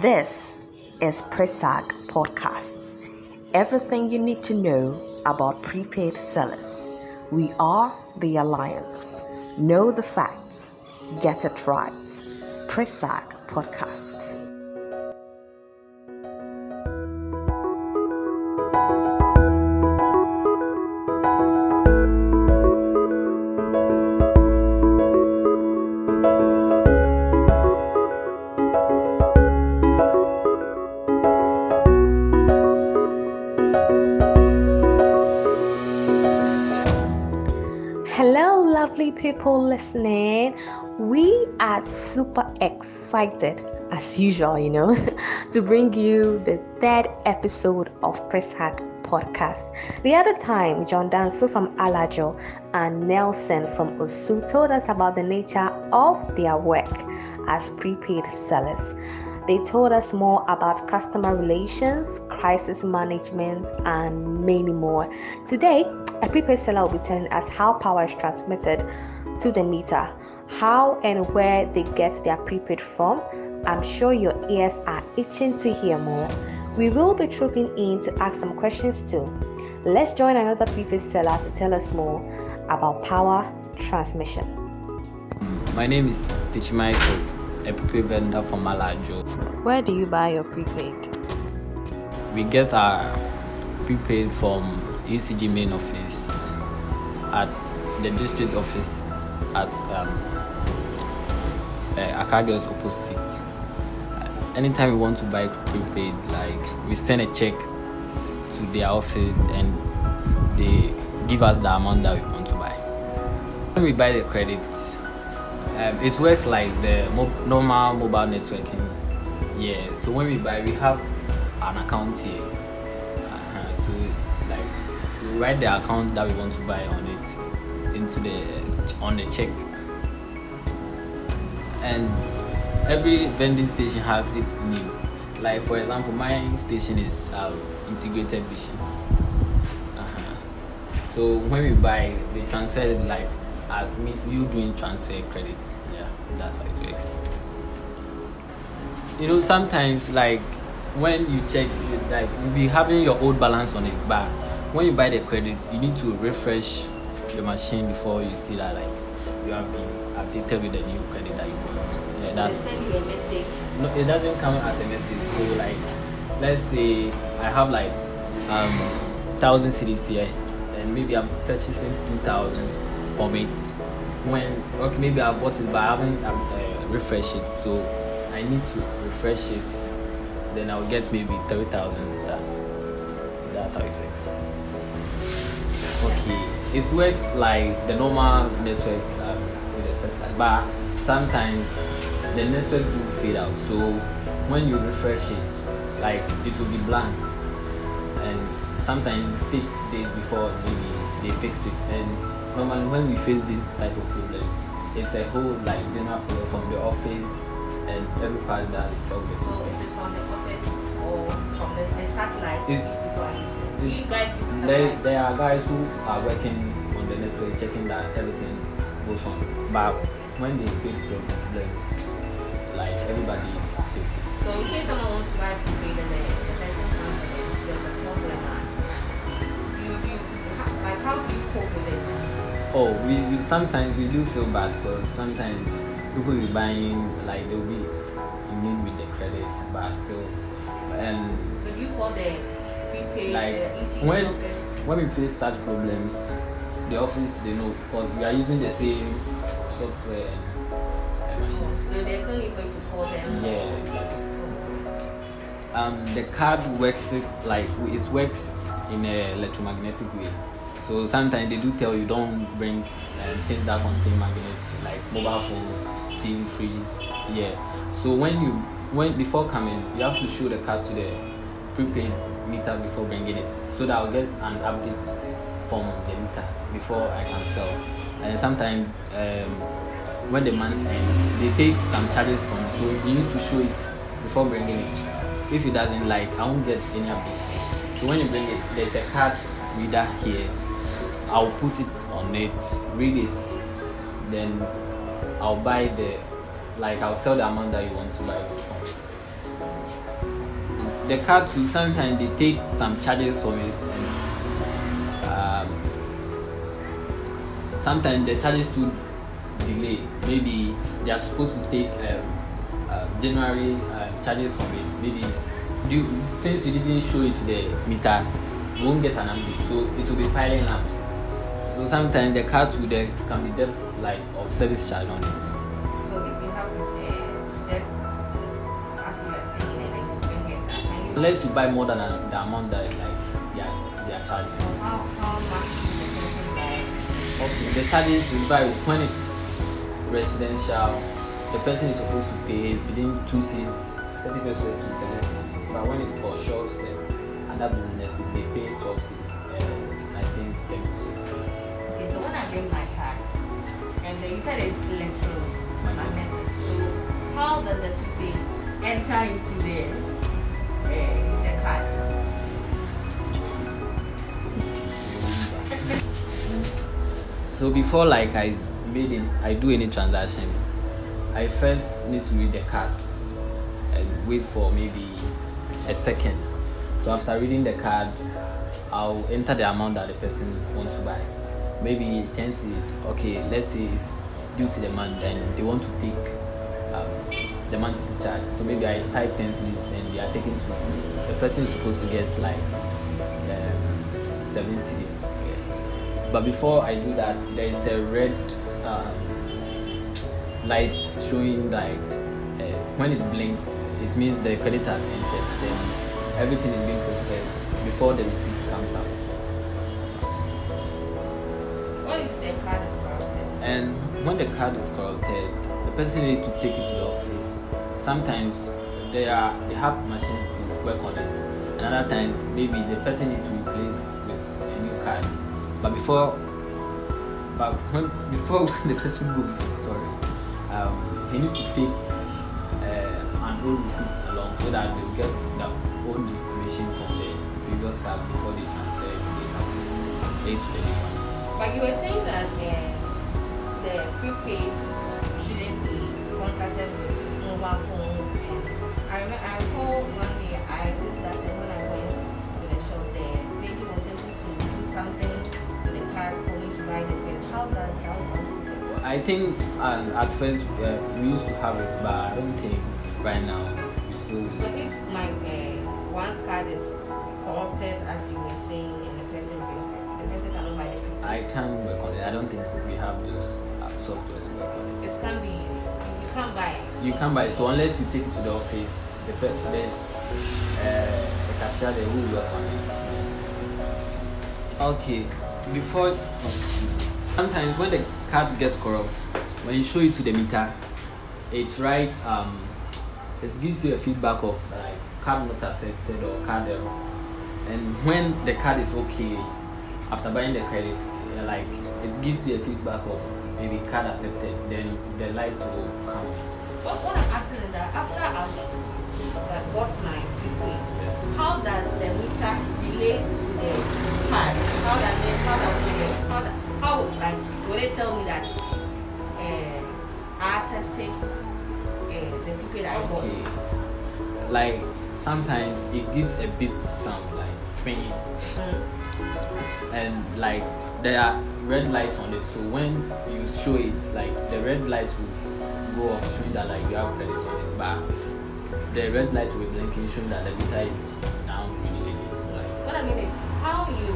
This is Presag Podcast. Everything you need to know about prepaid sellers. We are the Alliance. Know the facts. Get it right. Presag Podcast. People listening. We are super excited, as usual, you know, to bring you the third episode of Presag podcast. The other time, John Danso from Alajo and Nelson from Osu told us about the nature of their work as prepaid sellers. They told us more about customer relations, crisis management, and many more. Today, a prepaid seller will be telling us how power is transmitted to the meter, how and where they get their prepaid from. I'm sure your ears are itching to hear more. We will be trooping in to ask some questions too. Let's join another prepaid seller to tell us more about power transmission. My name is Tich Michael, a prepaid vendor from Malajo. Where do you buy your prepaid? We get our prepaid from ECG main office at the district office at um, uh, Girls opposite. Uh, anytime we want to buy prepaid, like we send a check to their office and they give us the amount that we want to buy. When we buy the credit, um, it works like the mo- normal mobile networking. Yeah, so when we buy, we have an account here. Uh-huh. So like we write the account that we want to buy on it into the on the check, and every vending station has its name. Like for example, my station is um, Integrated Vision. Uh-huh. So when we buy, they transfer it like as me you doing transfer credits. Yeah, that's how it works. You know, sometimes like when you check, like you'll be having your old balance on it, but when you buy the credits, you need to refresh the machine before you see that like you have been updated with the new credit that you want. Yeah, They that's send you a message. no, it doesn't come as a message. So like, let's say I have like um thousand cedis here, and maybe I'm purchasing two thousand from it. When okay, maybe I bought it, but I haven't um, uh, refreshed it, so I need to refresh it. Then I'll get maybe three thousand. That, that's how it works. It works like the normal network um, with a satellite, but sometimes the network will fade out. So when you refresh it, like it will be blank, and sometimes it takes days before maybe they fix it. And normally when we face these type of problems, it's a whole like general problem from the office and every part that is solved. So or from the, the satellite It's- people are using. Do you guys use the There, there are guys who are working on the network, checking that everything goes on. But when they face problems, like everybody faces. So in case someone wants to buy prepaid and the, the person comes and there's a problem, uh, do you, do you, like how do you cope with it? Oh, we, we sometimes we do feel bad because sometimes people will be buying like they'll be in need with the credit, but still, and So do you call the prepaid like uh, ECG when office? when we face such problems, the office they know because we are using the same software and, machines. So there's no need for you to call them. Yeah, yes. Um, the card works like it works in a electromagnetic way. So sometimes they do tell you don't bring things that contain magnet like mobile phones, TV, fridges. Yeah. So when you when before coming, you have to show the card to the prepaid meter before bringing it, so that I'll get an update from the meter before I can sell. And sometimes um, when the month ends, they take some charges from you. So you need to show it before bringing it. If it doesn't like, I won't get any update. So when you bring it, there's a card reader here. I'll put it on it, read it, then I'll buy the like I'll sell the amount that you want to buy. The card too, sometimes they take some charges from it and um, sometimes the charges too delay. Maybe they are supposed to take um, uh, January uh, charges from it. Maybe you, since you didn't show it to the meter, you won't get an update. So it will be piling up. So sometimes the card too there can be debt like of service charge on it. So if you have uh, debt, as you are saying, and then you it, uh, Unless you buy more than a, the amount that like they are, they are charging. how, how much is the person? Okay, the charges is varies when it's residential. The person is supposed to pay within two cedis, thirty pesewas to seven cents. But when it's for shops and other businesses, they pay twelve cedis. And you said it's electromagnetic, so how does the prepaid enter into the uh, the card? So before like I made it, I do any transaction, I first need to read the card and wait for maybe a second. So after reading the card, I'll enter the amount that the person wants to buy. Maybe 10 cedis. Okay, let's say it's due to the month and they want to take um, the monthly charge. So maybe I type 10 cedis and they are taking 2 cedis. The person is supposed to get like um, 7 cedis. Yeah. But before I do that, there is a red um, light showing like uh, when it blinks, it means the credit has entered. Then everything is being processed before the receipt comes out. And when the card is corrupted, the person needs to take it to the office. Sometimes they are they have machine to work on it, and other times maybe the person needs to replace with a new card. But before, but when before the person goes, sorry, um, he need to take uh, an old receipt along so that they get the old information from the previous card before they transfer the data to the new one. But you were saying that uh, the prepaid shouldn't be contracted with mobile phones. And I, remember, I recall one day I looked at it when I went to the shop there. Maybe was able to do something to the card for me to buy the pen. How does that work? I think um, at first uh, we used to have it, but I don't think right now we still. So if my uh, one's card is corrupted, as you were saying, and the person brings it, the person cannot buy the. I can work on it. I don't think we have those uh, software to work on It it. can be, you can't buy it. You can't buy it. So unless you take it to the office, the pe- there's uh, a cashier there who will work on it. Okay, before sometimes when the card gets corrupt, when you show it to the meter, it's right. Um, it gives you a feedback of like card not accepted or card error. And when the card is okay after buying the credit, uh, like it gives you a feedback of maybe card accepted, then the light will come. But what I'm asking is that after I've bought my prepaid, how does the meter relate to the card? How does it, how does it, how, how like, will it tell me that uh, I accepted uh, the prepaid I bought? Okay. Like sometimes it gives a beep sound like ping Mm. And like there are red lights on it so when you show it like the red lights will go off showing that like you have credit on it but the red lights will be blinking showing that the meter is now really like What I mean how you,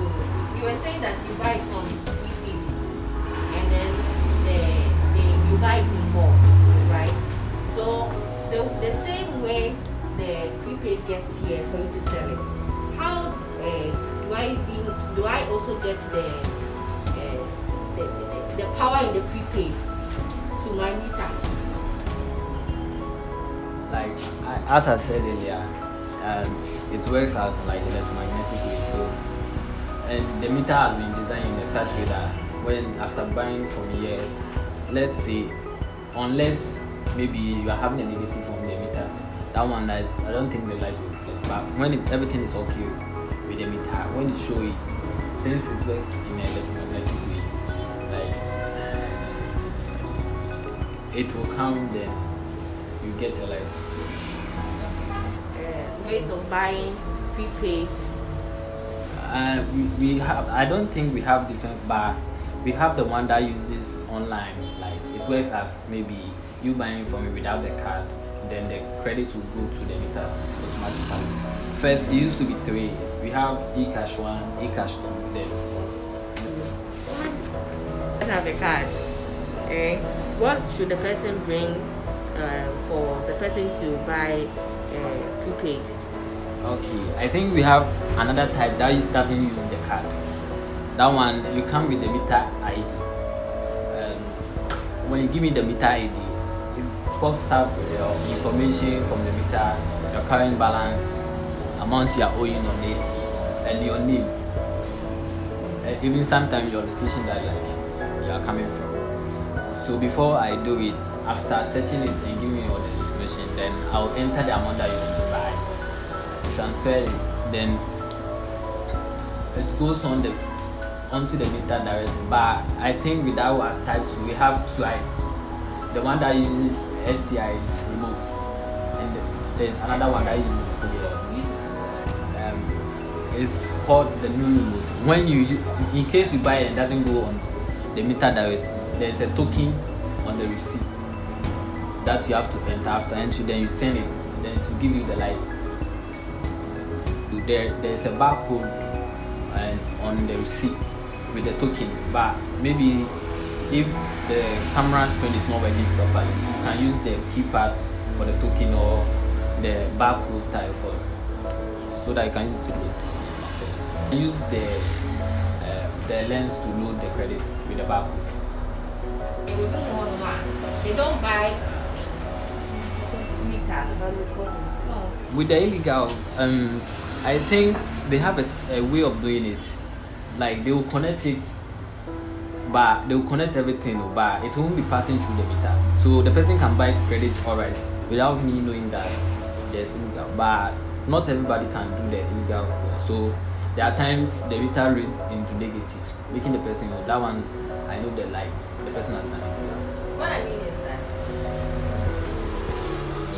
you were saying that you buy it from ECG and then the, you buy it in bulk, right? So the, the same way the prepaid gets here for you to sell it, how uh, I do I also get the, uh, the, the, the power in the prepaid to my meter? like I, as I said earlier, um, it works as like electromagnetic wave. So, and the meter has been designed in such a way that when after buying from here, let's say, unless maybe you are having a negative from the meter, that one I, I don't think the light will reflect. But when it, everything is okay with the meter, when you show it, since it's works in an electromagnetic way, like it will come then you get your light. Uh, ways of buying prepaid. Uh, we, we have. I don't think we have different, but we have the one that uses online. Like it works as maybe you buying from me without the card, then the credit will go to the meter automatically. First, it used to be three. We have eCash one, eCash two, then Let's have a card. Okay. What should the person bring uh, for the person to buy uh, prepaid? Okay, I think we have another type that doesn't use the card. That one you come with the meter ID. Um, when you give me the meter ID, it pops up your information from the meter, your current balance, amounts you are owing on it, and your name. Even sometimes your location that like you are coming from. So before I do it, after searching it and giving you all the information, then I'll enter the amount that you want to buy transfer it, then it goes on the onto the meter directly. But I think with our type two, we have twice. The one that uses STI remote, and there's another one that uses for the um, it's called the new remote. When you in case you buy it and doesn't go on the meter directly, there's a token on the receipt that you have to enter after entry. Then you send it, then it will give you the light there there's a barcode and on the receipt with the token but maybe if the camera screen is not working properly you can use the keypad for the token or the barcode type for so that I can use it to load yourself. use the uh, the lens to load the credits with the barcode They do more than one. They don't buy meter. No. with the illegal um i think they have a, a way of doing it like they will connect it but they will connect everything but it won't be passing through the meter so the person can buy credit alright without me knowing that there's illegal but not everybody can do the illegal one. so there are times the meter reads into negative making the person oh, that one i know the like the person has done illegal What I mean is that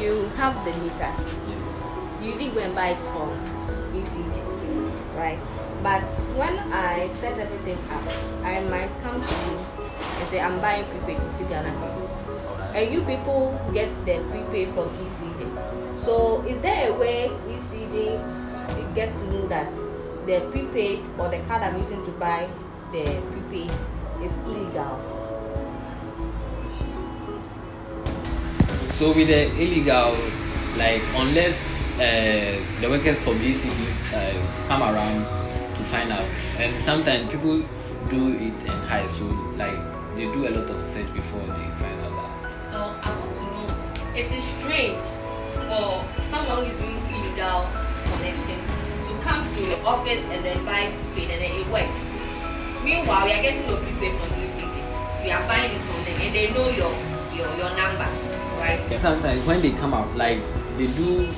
you have the meter. yes You did go and buy it from ECG, right? But when I set everything up, I might come to you and say I'm buying prepaid with Ghana cedis. And you people get the prepaid from ECG. So is there a way ECG get to know that the prepaid or the card I'm using to buy the prepaid is illegal? So with the illegal, like unless uh, the workers from ECG uh, come around to find out, and sometimes people do it in high, so like they do a lot of search before they find out that. So I want to know, it is strange for someone who is doing illegal connection to come to your office and then buy prepaid and then it works. Meanwhile, we are getting your prepaid from ECG. We are buying it from them and they know your your, your number, right? Sometimes when they come out, like they do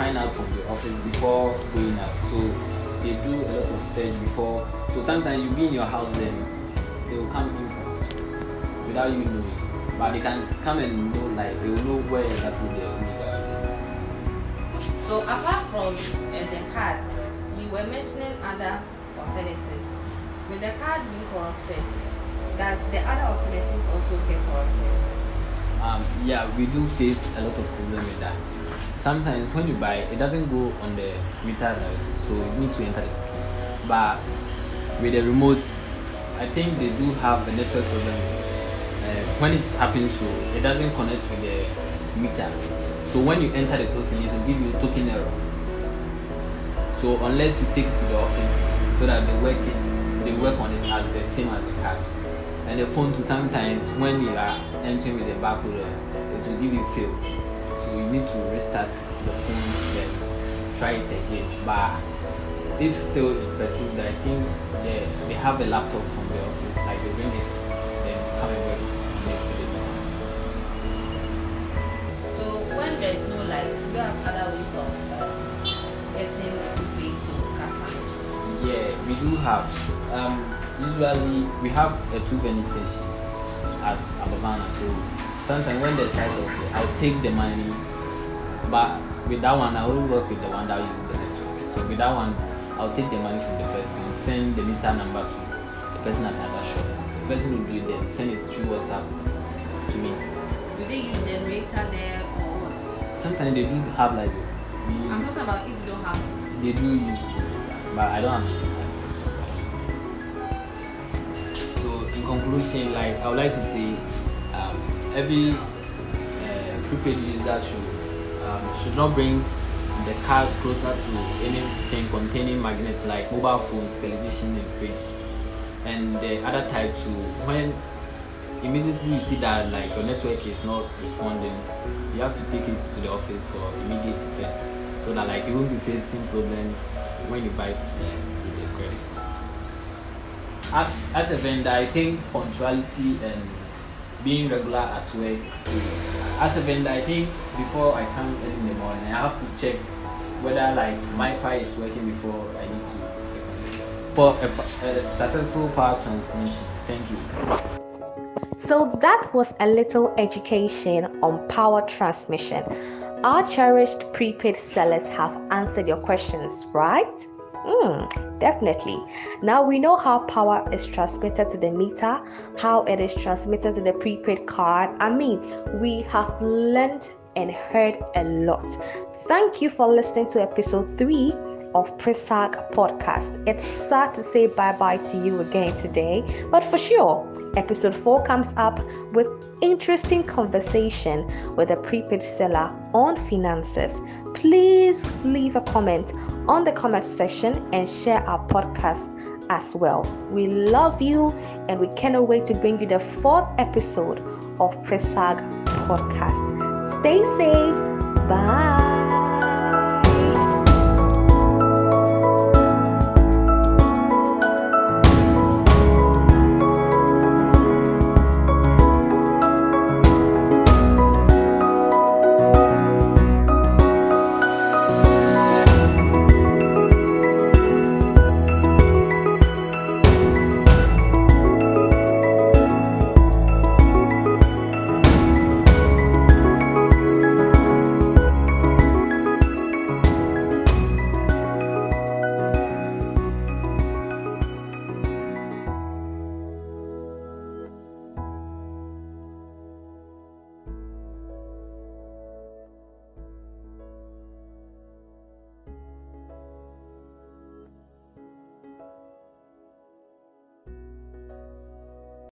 find out from the office before going out, so they do a lot of search before. So sometimes you be in your house, then they will come in without you knowing, but they can come and know like they will know where exactly the illegal is. So apart from uh, the card, you were mentioning other alternatives. With the card being corrupted, does the other alternative also get corrupted? Um, yeah, we do face a lot of problem with that. Sometimes when you buy, it doesn't go on the meter directly, so you need to enter the. But with the remote, I think they do have a network problem. Uh, when it happens, so it doesn't connect with the meter. So when you enter the token, it will give you a token error. So unless you take it to the office so that they work it, they work on it as the same as the card. And the phone too sometimes when you are entering with the barcode, it will give you fail. So you need to restart the phone then try it again. But if still it persists, I think they, they have a laptop from the office, like they bring it, then come and work have other ways of getting to customers. Yeah, we do have. Um, usually we have a two vending station at Alabama. So sometimes when there's right of way, I'll take the money, but with that one, I will work with the one that uses the network. So with that one, I'll take the money from the person and send the meter number to the person at the shop. The person will do it then, send it through WhatsApp to me. Do they use generator there? Sometimes they do have like I'm talking about if you don't have. they do use it, but I don't have So in conclusion, like I would like to say, um, every uh, prepaid user should um, should not bring the card closer to anything containing magnets like mobile phones, television, and fridge, and the other type too. When immediately you see that like your network is not responding, you have to take it to the office for immediate effects so that like you won't be facing problem when you buy the credit. As as a vendor, I think punctuality and being regular at work. As a vendor, I think before I come in the morning, I have to check whether like my file is working before I need to. For a, a successful power transmission. Thank you. So that was a little education on power transmission. Our cherished prepaid sellers have answered your questions, right? Mm, definitely. Now we know how power is transmitted to the meter, how it is transmitted to the prepaid card. I mean, we have learned and heard a lot. Thank you for listening to episode 3 of Presag podcast. It's sad to say bye bye to you again today, but for sure, episode 4 comes up with interesting conversation with a prepaid seller on finances. Please leave a comment on the comment section and share our podcast as well. We love you and we cannot wait to bring you the fourth episode of Presag podcast. Stay safe. Bye.